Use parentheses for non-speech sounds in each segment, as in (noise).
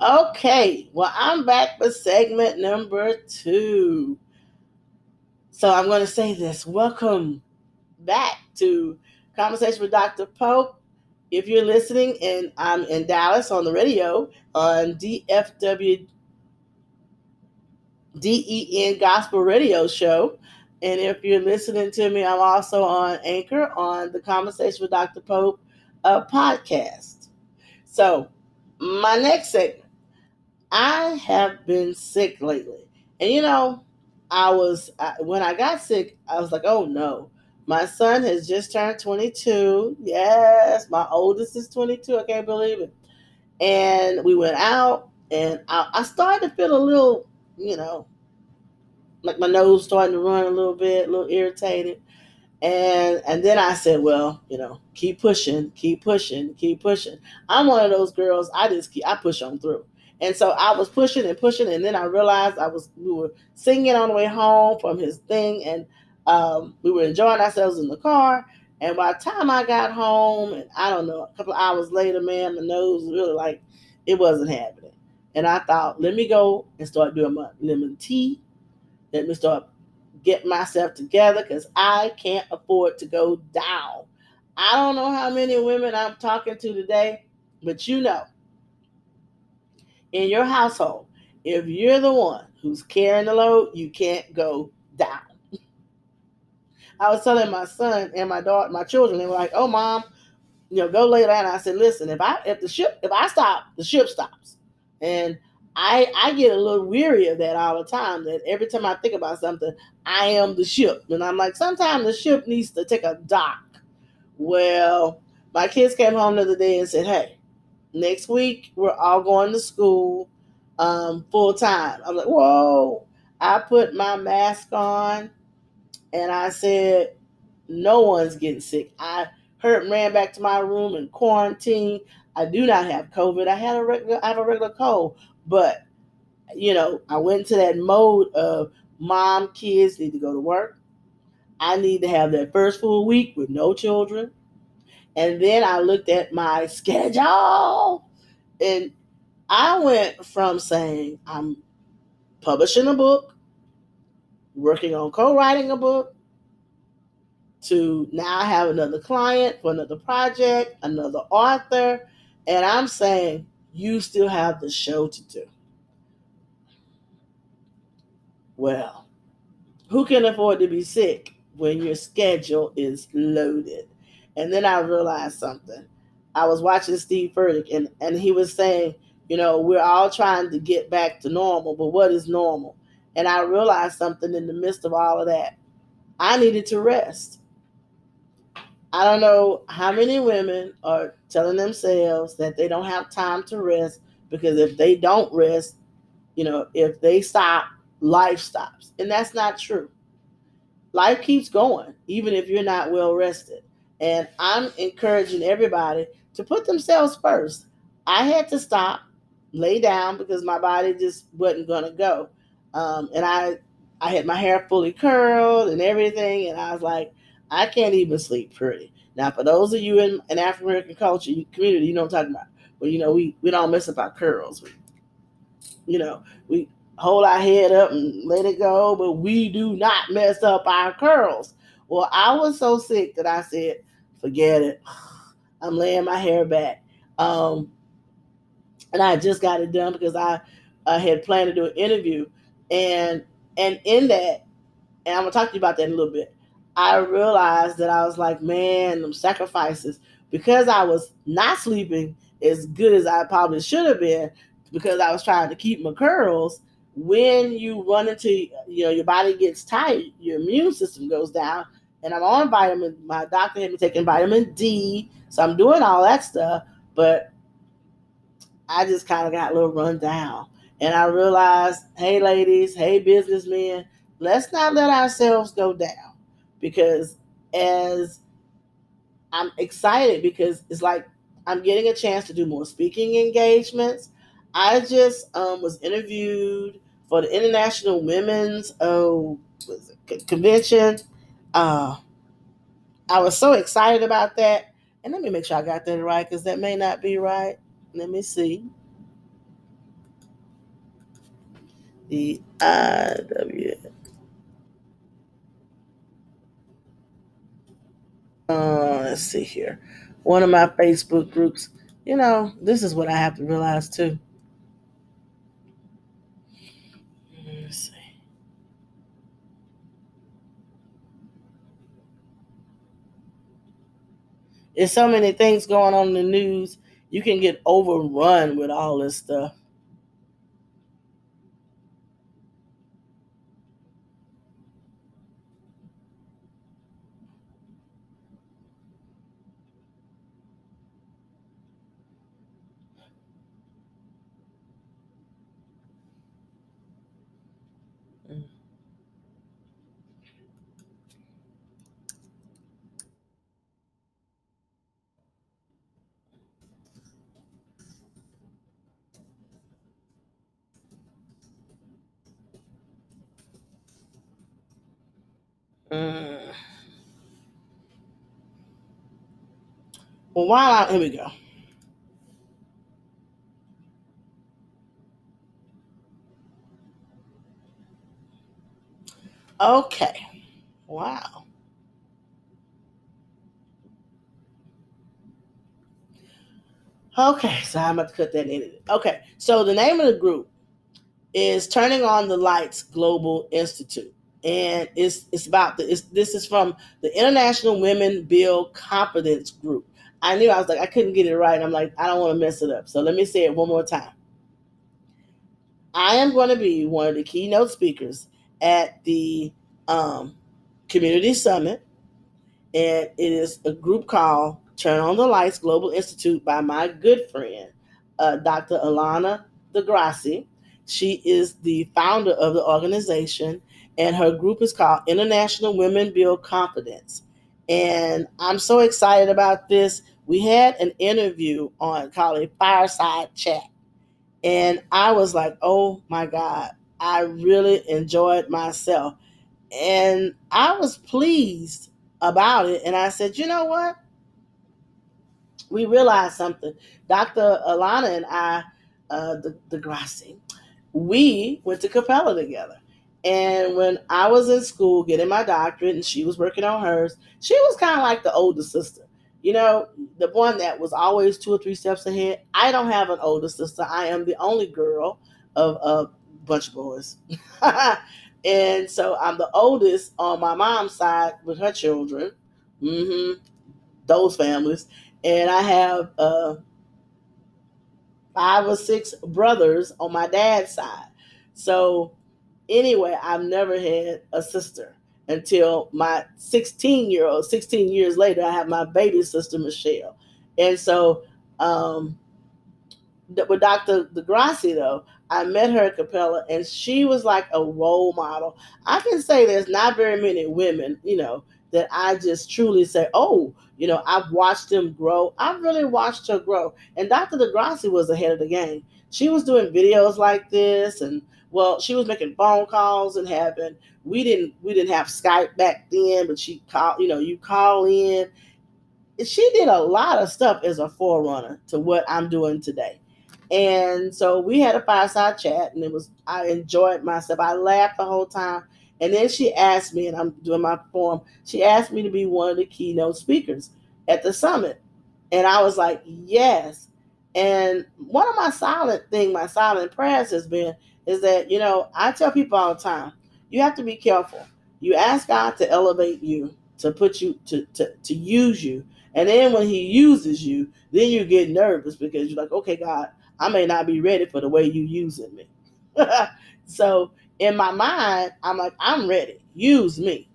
Okay, well, I'm back for segment number two. So I'm going to say this. Welcome back to Conversation with Dr. Pope. If you're listening, and I'm in Dallas on the radio on DFW DEN Gospel Radio Show. And if you're listening to me, I'm also on Anchor on the Conversation with Dr. Pope uh, podcast. So, my next segment I have been sick lately. And you know, I was, when I got sick, I was like, oh no. My son has just turned 22. Yes, my oldest is 22. I can't believe it. And we went out, and I, I started to feel a little, you know, like my nose starting to run a little bit, a little irritated. And and then I said, well, you know, keep pushing, keep pushing, keep pushing. I'm one of those girls. I just keep I push on through. And so I was pushing and pushing, and then I realized I was we were singing on the way home from his thing, and um, we were enjoying ourselves in the car. And by the time I got home, and I don't know, a couple of hours later, man, my nose really like it wasn't happening. And I thought, let me go and start doing my lemon tea. Let me start get myself together because I can't afford to go down. I don't know how many women I'm talking to today, but you know, in your household, if you're the one who's carrying the load, you can't go down. I was telling my son and my daughter, my children, they were like, "Oh, mom, you know, go lay down." I said, "Listen, if I if the ship if I stop, the ship stops." And I I get a little weary of that all the time. That every time I think about something, I am the ship, and I'm like, sometimes the ship needs to take a dock. Well, my kids came home the other day and said, "Hey, next week we're all going to school um, full time. I'm like, whoa. I put my mask on and I said, no one's getting sick. I hurt ran back to my room and quarantine. I do not have COVID. I had a regular I have a regular cold, but you know, I went into that mode of mom, kids need to go to work. I need to have that first full week with no children. And then I looked at my (laughs) schedule and I went from saying I'm publishing a book, working on co writing a book, to now I have another client for another project, another author. And I'm saying, you still have the show to do. Well, who can afford to be sick when your schedule is loaded? And then I realized something. I was watching Steve Furtick and, and he was saying, you know, we're all trying to get back to normal, but what is normal? And I realized something in the midst of all of that. I needed to rest. I don't know how many women are telling themselves that they don't have time to rest because if they don't rest, you know, if they stop, life stops. And that's not true. Life keeps going, even if you're not well rested. And I'm encouraging everybody to put themselves first. I had to stop, lay down because my body just wasn't going to go. Um, and I, I had my hair fully curled and everything. And I was like, I can't even sleep pretty. Now, for those of you in an African American culture community, you know what I'm talking about. Well, you know, we, we don't mess up our curls. We, you know, we hold our head up and let it go, but we do not mess up our curls. Well, I was so sick that I said, forget it. I'm laying my hair back. Um, and I just got it done because I, I had planned to do an interview. And and in that, and I'm gonna talk to you about that in a little bit, I realized that I was like, man, them sacrifices, because I was not sleeping as good as I probably should have been, because I was trying to keep my curls. When you run into, you know, your body gets tight, your immune system goes down, and I'm on vitamin. My doctor had me taking vitamin D, so I'm doing all that stuff. But I just kind of got a little run down, and I realized, hey, ladies, hey, businessmen, let's not let ourselves go down, because as I'm excited because it's like I'm getting a chance to do more speaking engagements. I just um, was interviewed for the International Women's oh, Convention uh, I was so excited about that. And let me make sure I got that right because that may not be right. Let me see. The IW. Uh, let's see here. One of my Facebook groups. You know, this is what I have to realize too. Let's see. There's so many things going on in the news. You can get overrun with all this stuff. Mm. Well, while I, here we go. Okay. Wow. Okay, so I'm about to cut that in. Okay, so the name of the group is Turning on the Lights Global Institute and it's it's about the it's, this is from the International Women Build Confidence Group. I knew I was like I couldn't get it right. I'm like I don't want to mess it up. So let me say it one more time. I am going to be one of the keynote speakers at the um, community summit, and it is a group called Turn on the Lights Global Institute by my good friend, uh, Dr. Alana DeGrassi. She is the founder of the organization and her group is called International Women Build Confidence. And I'm so excited about this. We had an interview on called a fireside chat. And I was like, oh my God, I really enjoyed myself. And I was pleased about it. And I said, you know what? We realized something. Dr. Alana and I, uh, the, the we went to Capella together. And when I was in school getting my doctorate and she was working on hers, she was kind of like the older sister. You know, the one that was always two or three steps ahead. I don't have an older sister. I am the only girl of a bunch of boys. (laughs) and so I'm the oldest on my mom's side with her children. Mm-hmm. Those families. And I have uh, five or six brothers on my dad's side. So anyway, I've never had a sister until my 16 year old, 16 years later, I have my baby sister, Michelle. And so, um, with Dr. DeGrassi, though, I met her at Capella and she was like a role model. I can say there's not very many women, you know, that I just truly say, oh, you know, I've watched them grow. I've really watched her grow. And Dr. DeGrassi was ahead of the game. She was doing videos like this and well, she was making phone calls and having we didn't we didn't have Skype back then, but she called, you know, you call in. She did a lot of stuff as a forerunner to what I'm doing today. And so we had a fireside chat and it was I enjoyed myself. I laughed the whole time. And then she asked me, and I'm doing my form, she asked me to be one of the keynote speakers at the summit. And I was like, yes. And one of my silent thing, my silent prayers has been is that, you know, I tell people all the time, you have to be careful. You ask God to elevate you, to put you, to, to, to use you. And then when he uses you, then you get nervous because you're like, okay, God, I may not be ready for the way you using me. (laughs) so in my mind, I'm like, I'm ready. Use me.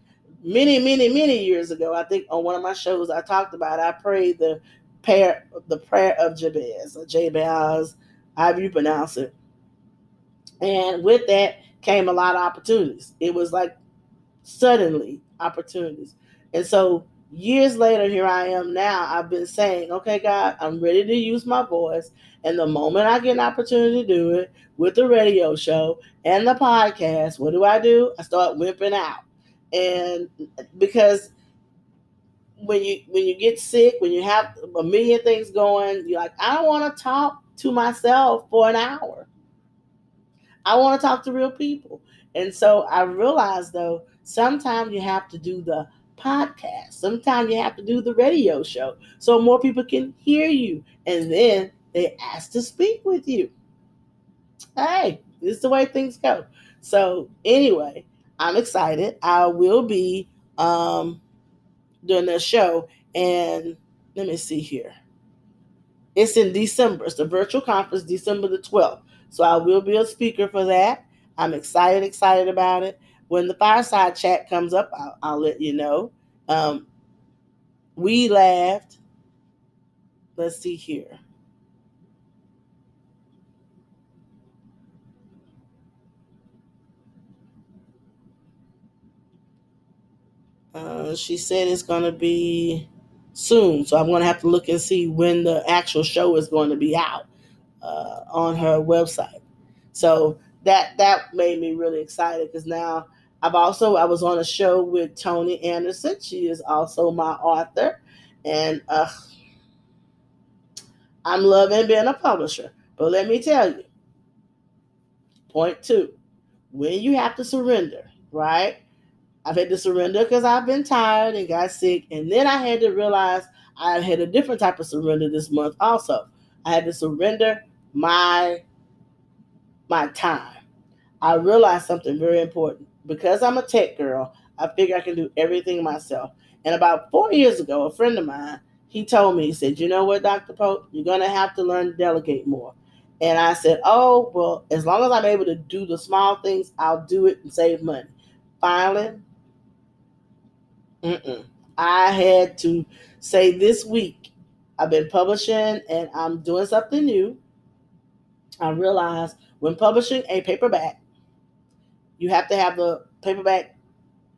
Many, many, many years ago, I think on one of my shows I talked about, I prayed the prayer, the prayer of Jabez, or Jabez, however you pronounce it. And with that came a lot of opportunities. It was like suddenly opportunities. And so years later, here I am now. I've been saying, okay, God, I'm ready to use my voice. And the moment I get an opportunity to do it with the radio show and the podcast, what do I do? I start wimping out. And because when you when you get sick, when you have a million things going, you're like, I don't want to talk to myself for an hour. I want to talk to real people. And so I realized though, sometimes you have to do the podcast. Sometimes you have to do the radio show so more people can hear you. And then they ask to speak with you. Hey, this is the way things go. So anyway, I'm excited. I will be um doing the show and let me see here. It's in December. It's the virtual conference, December the 12th. So I will be a speaker for that. I'm excited, excited about it. When the fireside chat comes up, I'll, I'll let you know. Um, we laughed. Let's see here. Uh, she said it's going to be soon. So I'm going to have to look and see when the actual show is going to be out uh, on her website. So that that made me really excited because now I've also I was on a show with Toni Anderson. She is also my author, and uh, I'm loving being a publisher. But let me tell you, point two, when you have to surrender, right? I've had to surrender because I've been tired and got sick. And then I had to realize I had a different type of surrender this month also. I had to surrender my my time. I realized something very important. Because I'm a tech girl, I figure I can do everything myself. And about four years ago, a friend of mine, he told me, he said, You know what, Dr. Pope, you're gonna have to learn to delegate more. And I said, Oh, well, as long as I'm able to do the small things, I'll do it and save money. Finally, Mm-mm. I had to say this week, I've been publishing and I'm doing something new. I realized when publishing a paperback, you have to have the paperback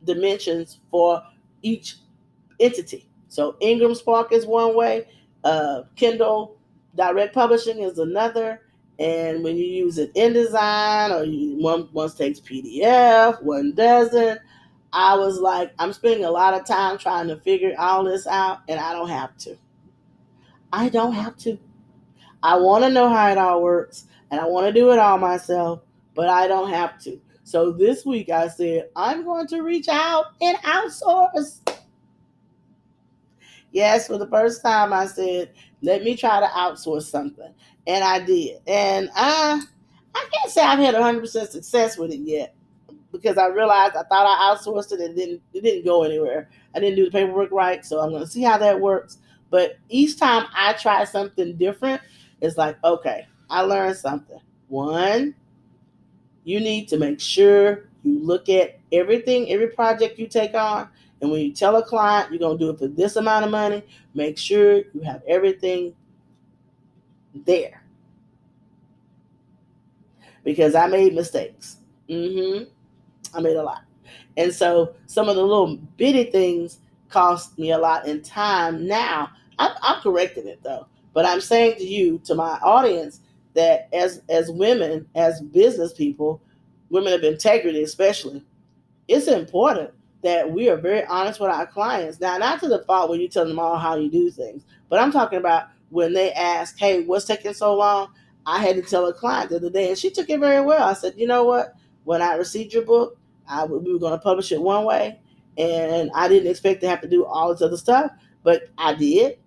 dimensions for each entity. So Ingram Spark is one way, uh, Kindle Direct Publishing is another. And when you use it InDesign, or you, one, one takes PDF, one doesn't. I was like, I'm spending a lot of time trying to figure all this out, and I don't have to. I don't have to. I want to know how it all works, and I want to do it all myself, but I don't have to. So this week I said, I'm going to reach out and outsource. Yes, for the first time I said, let me try to outsource something. And I did. And I I can't say I've had 100% success with it yet because I realized I thought I outsourced it and didn't it didn't go anywhere. I didn't do the paperwork right, so I'm going to see how that works. But each time I try something different, it's like, okay, I learned something. One, you need to make sure you look at everything, every project you take on. And when you tell a client you're going to do it for this amount of money, make sure you have everything there. Because I made mistakes. Mm-hmm. I made a lot. And so some of the little bitty things cost me a lot in time. Now, I'm, I'm correcting it though. But I'm saying to you, to my audience, that as as women, as business people, women of integrity especially, it's important that we are very honest with our clients. Now, not to the fault when you tell them all how you do things, but I'm talking about when they ask, "Hey, what's taking so long?" I had to tell a client the other day, and she took it very well. I said, "You know what? When I received your book, I we were going to publish it one way, and I didn't expect to have to do all this other stuff, but I did,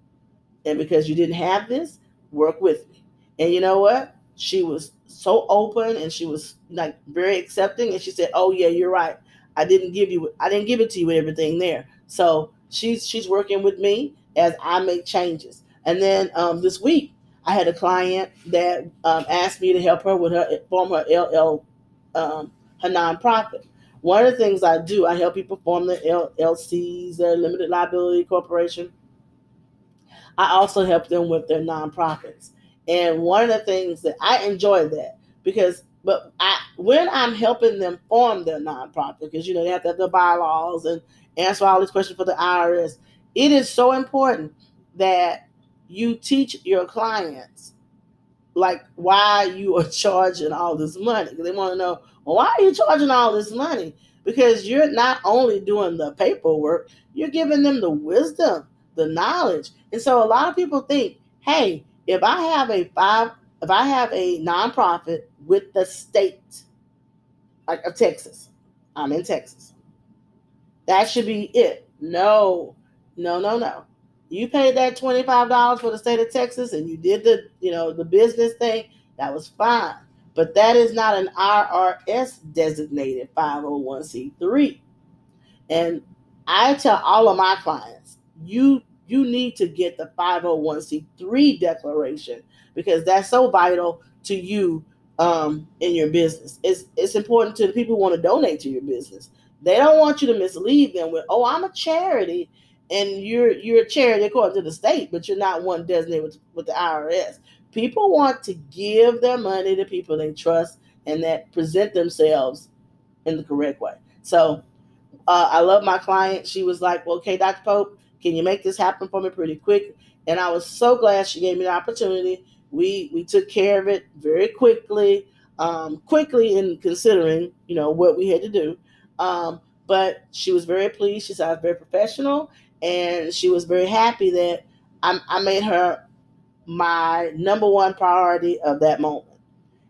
and because you didn't have this, work with me." And you know what? She was so open and she was like very accepting. And she said, "Oh yeah, you're right. I didn't give you. I didn't give it to you with everything there." So she's she's working with me as I make changes. And then um, this week, I had a client that um, asked me to help her with her form her LL um, her nonprofit. One of the things I do, I help people form the LLCs, their limited liability corporation. I also help them with their nonprofits. And one of the things that I enjoy that because but I when I'm helping them form their nonprofit, because you know they have to have the bylaws and answer all these questions for the IRS, it is so important that you teach your clients like why you are (laughs) charging all this money. They want to know, well, why are you charging all this money? because you're not only doing the paperwork, you're giving them the wisdom, the knowledge. And so a lot of people think, hey, if I have a five, if I have a nonprofit with the state like of Texas, I'm in Texas. That should be it. No, no, no, no. You paid that $25 for the state of Texas and you did the, you know, the business thing, that was fine. But that is not an IRS designated 501c3. And I tell all of my clients, you you need to get the 501c3 declaration because that's so vital to you um, in your business. It's it's important to the people who want to donate to your business. They don't want you to mislead them with, "Oh, I'm a charity," and you're you're a charity according to the state, but you're not one designated with, with the IRS. People want to give their money to people they trust and that present themselves in the correct way. So uh, I love my client. She was like, well, okay, Dr. Pope, can you make this happen for me pretty quick? And I was so glad she gave me the opportunity. We we took care of it very quickly, um, quickly in considering you know what we had to do. Um, but she was very pleased. She said I was very professional, and she was very happy that I, I made her my number one priority of that moment.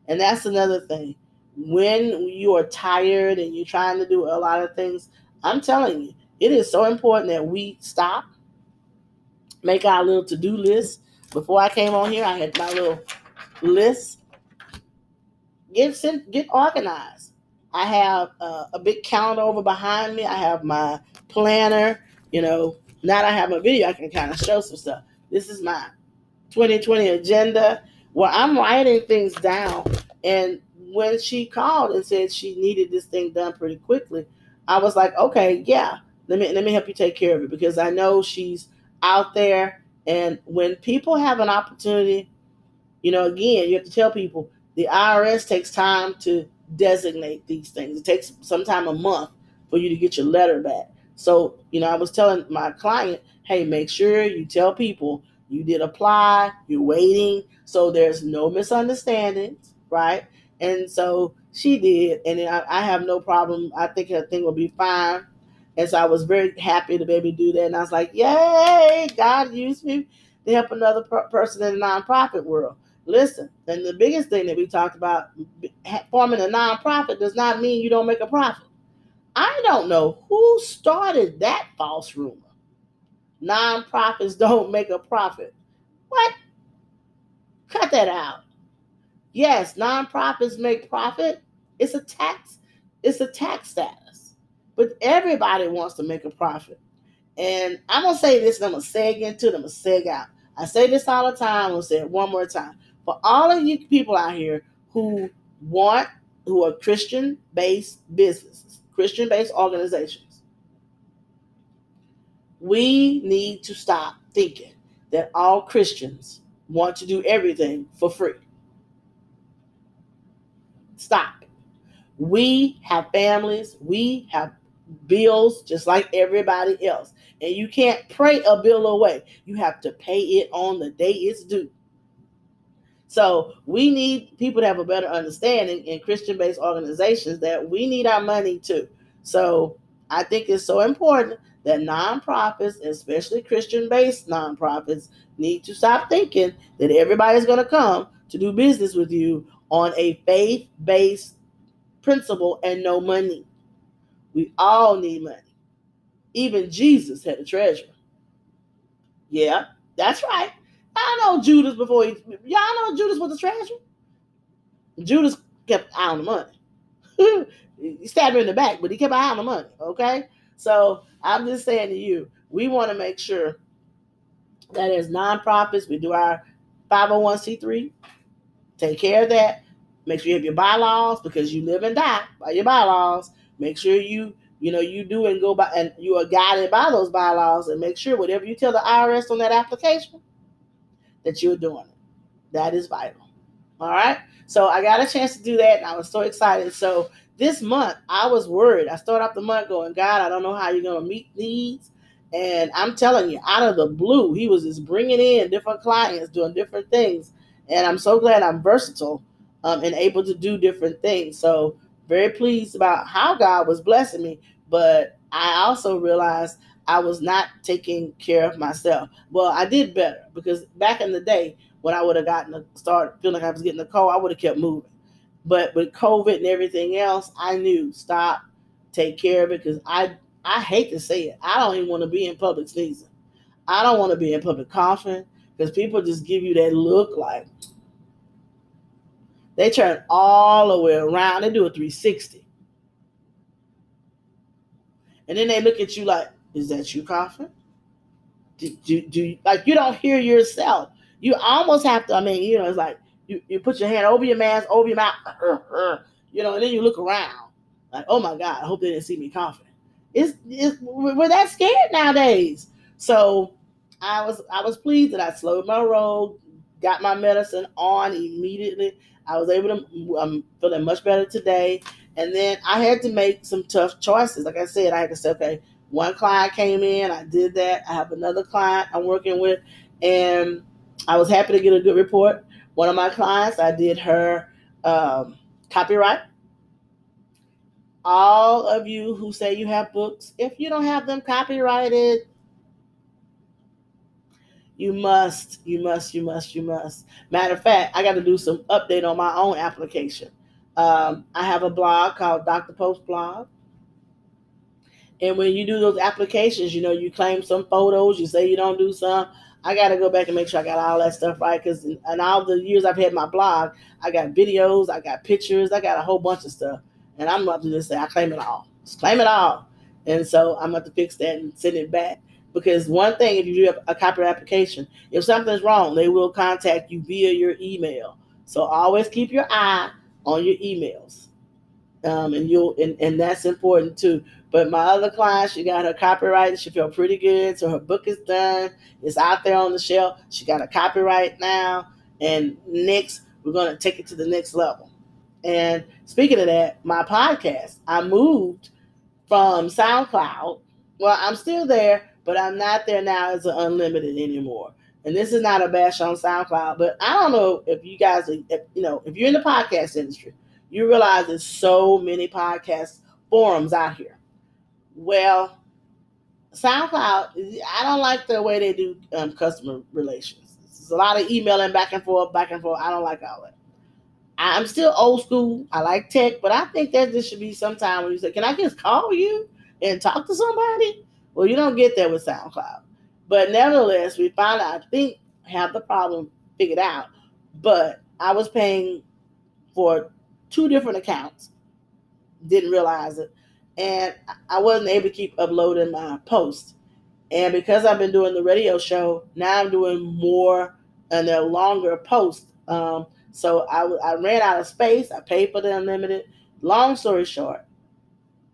And that's another thing. When you are tired and you're trying to do a lot of things, I'm telling you, it is so important that we stop, make our little to do list. Before I came on here, I had my little list. Get get organized. I have uh, a big calendar over behind me. I have my planner. You know, now that I have a video, I can kind of show some stuff. This is my 2020 agenda where I'm writing things down. And when she called and said she needed this thing done pretty quickly, I was like, okay, yeah, let me let me help you take care of it because I know she's out there. And when people have an opportunity, you know, again, you have to tell people the IRS takes time to designate these things. It takes sometime a month for you to get your letter back. So, you know, I was telling my client, hey, make sure you tell people you did apply, you're waiting, so there's no misunderstandings, right? And so she did, and I, I have no problem. I think her thing will be fine. And so I was very happy to be able to do that. And I was like, yay, God used me to help another per- person in the nonprofit world. Listen, and the biggest thing that we talked about forming a nonprofit does not mean you don't make a profit. I don't know who started that false rumor. Nonprofits don't make a profit. What? Cut that out. Yes, nonprofits make profit. It's a tax, it's a tax status. But everybody wants to make a profit. And I'm gonna say this, and I'm gonna seg into it, I'm gonna seg out. I say this all the time, I'm gonna say it one more time. For all of you people out here who want, who are Christian based businesses, Christian based organizations, we need to stop thinking that all Christians want to do everything for free. Stop. We have families, we have bills just like everybody else. And you can't pray a bill away. You have to pay it on the day it's due. So we need people to have a better understanding in Christian based organizations that we need our money too. So I think it's so important that nonprofits, especially Christian based nonprofits, need to stop thinking that everybody's going to come to do business with you on a faith based principle and no money. We all need money. Even Jesus had a treasure. Yeah, that's right. I know Judas before he, y'all know Judas was a treasure. Judas kept eye on the money. (laughs) he stabbed him in the back, but he kept eye on the money. Okay, so I'm just saying to you, we want to make sure that as nonprofits, we do our 501c3, take care of that. Make sure you have your bylaws because you live and die by your bylaws. Make sure you, you know, you do and go by and you are guided by those bylaws and make sure whatever you tell the IRS on that application that you're doing it. That is vital. All right. So I got a chance to do that and I was so excited. So this month I was worried. I started off the month going, God, I don't know how you're going to meet needs. And I'm telling you, out of the blue, he was just bringing in different clients, doing different things. And I'm so glad I'm versatile um, and able to do different things. So very pleased about how God was blessing me, but I also realized I was not taking care of myself. Well, I did better because back in the day when I would have gotten a start feeling like I was getting a cold, I would have kept moving. But with COVID and everything else, I knew stop, take care of it because I I hate to say it. I don't even want to be in public sneezing. I don't want to be in public coughing because people just give you that look like they turn all the way around. They do a 360. And then they look at you like, is that you coughing? Do, do, do like you don't hear yourself. You almost have to, I mean, you know, it's like you, you put your hand over your mask, over your mouth, uh, uh, uh, you know, and then you look around like, oh my God, I hope they didn't see me coughing. It's, it's we're that scared nowadays. So I was I was pleased that I slowed my roll, got my medicine on immediately. I was able to. I'm feeling much better today. And then I had to make some tough choices. Like I said, I had to say, okay, one client came in, I did that. I have another client I'm working with, and I was happy to get a good report. One of my clients, I did her um, copyright. All of you who say you have books, if you don't have them copyrighted, you must, you must, you must, you must. Matter of fact, I got to do some update on my own application. Um, I have a blog called Dr. Pope's Blog. And when you do those applications, you know, you claim some photos, you say you don't do some. I got to go back and make sure I got all that stuff right because in, in all the years I've had my blog, I got videos, I got pictures, I got a whole bunch of stuff. And I'm about to just say, I claim it all. Just claim it all. And so I'm going to fix that and send it back. Because one thing, if you do a copyright application, if something's wrong, they will contact you via your email. So always keep your eye on your emails. Um, and you'll and, and that's important too. But my other client, she got her copyright. She felt pretty good. So her book is done. It's out there on the shelf. She got a copyright now. And next, we're gonna take it to the next level. And speaking of that, my podcast, I moved from SoundCloud. Well, I'm still there, but I'm not there now as an unlimited anymore. And this is not a bash on SoundCloud, but I don't know if you guys, if, you know, if you're in the podcast industry, you realize there's so many podcast forums out here. Well, SoundCloud, I don't like the way they do um, customer relations. There's a lot of emailing back and forth, back and forth. I don't like all that. I'm still old school. I like tech, but I think that this should be some time when you say, "Can I just call you and talk to somebody?" Well, you don't get that with SoundCloud. But nevertheless, we out, I think, have the problem figured out. But I was paying for two different accounts, didn't realize it. And I wasn't able to keep uploading my posts. And because I've been doing the radio show, now I'm doing more and they're longer posts. Um, so I, I ran out of space. I paid for the unlimited. Long story short,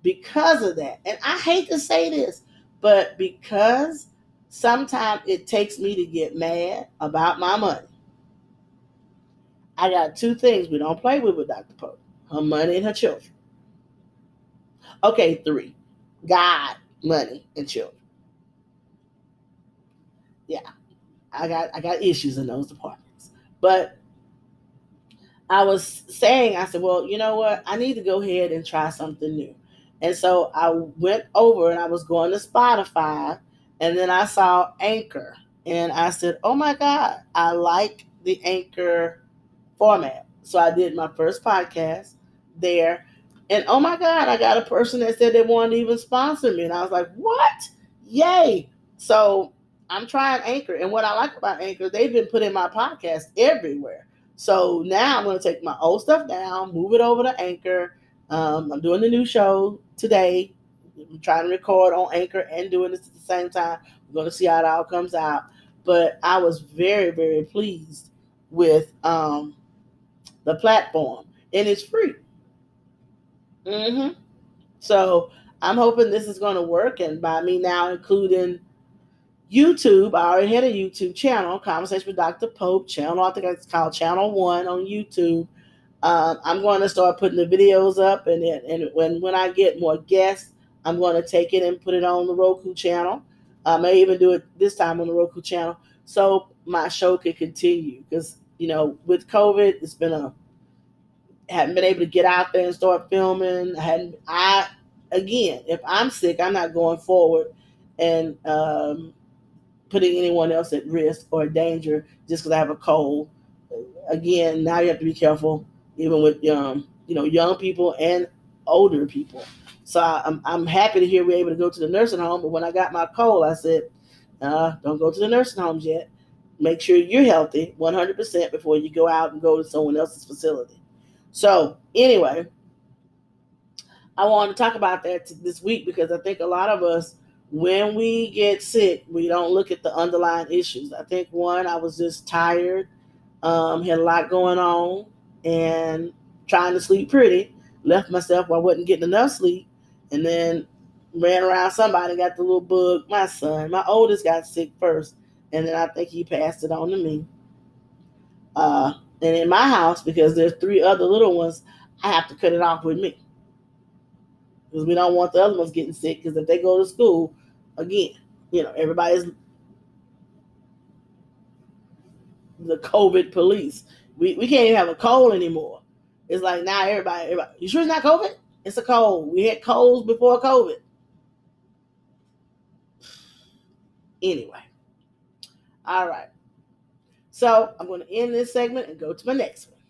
because of that, and I hate to say this, but because sometimes it takes me to get mad about my money, I got two things we don't play with with Dr. Pope her money and her children. Okay, three God, money, and children. Yeah, I got I got issues in those departments. But I was saying, I said, well, you know what? I need to go ahead and try something new. And so I went over and I was going to Spotify and then I saw Anchor and I said, oh my God, I like the Anchor format. So I did my first podcast there. And oh my God, I got a person that said they wanted to even sponsor me. And I was like, what? Yay. So I'm trying Anchor. And what I like about Anchor, they've been putting my podcast everywhere. So now I'm going to take my old stuff down, move it over to Anchor. Um, I'm doing the new show today. I'm trying to record on Anchor and doing this at the same time. We're going to see how it all comes out. But I was very, very pleased with um, the platform, and it's free. Mm-hmm. So I'm hoping this is going to work. And by me now including YouTube, I already had a YouTube channel, Conversation with Dr. Pope channel. I think it's called Channel One on YouTube. Um, I'm going to start putting the videos up, and and when when I get more guests, I'm going to take it and put it on the Roku channel. I may even do it this time on the Roku channel, so my show can continue. Because you know, with COVID, it's been a haven't been able to get out there and start filming. I hadn't I again, if I'm sick, I'm not going forward and um, putting anyone else at risk or danger just because I have a cold. Again, now you have to be careful, even with um, you know young people and older people. So I, am I'm happy to hear we're able to go to the nursing home. But when I got my cold, I said, uh, don't go to the nursing homes yet. Make sure you're healthy 100% before you go out and go to someone else's facility. So anyway, I want to talk about that this week because I think a lot of us, when we get sick, we don't look at the underlying issues. I think one, I was just tired, um, had a lot going on, and trying to sleep pretty. Left myself I wasn't getting enough sleep, and then ran around somebody got the little bug. My son, my oldest, got sick first, and then I think he passed it on to me. Uh, and in my house, because there's three other little ones, I have to cut it off with me because we don't want the other ones getting sick. Because if they go to school, again, you know, everybody's the COVID police. We, we can't even have a cold anymore. It's like now everybody, everybody, you sure it's not COVID? It's a cold. We had colds before COVID. Anyway, all right. So I'm going to end this segment and go to my next one.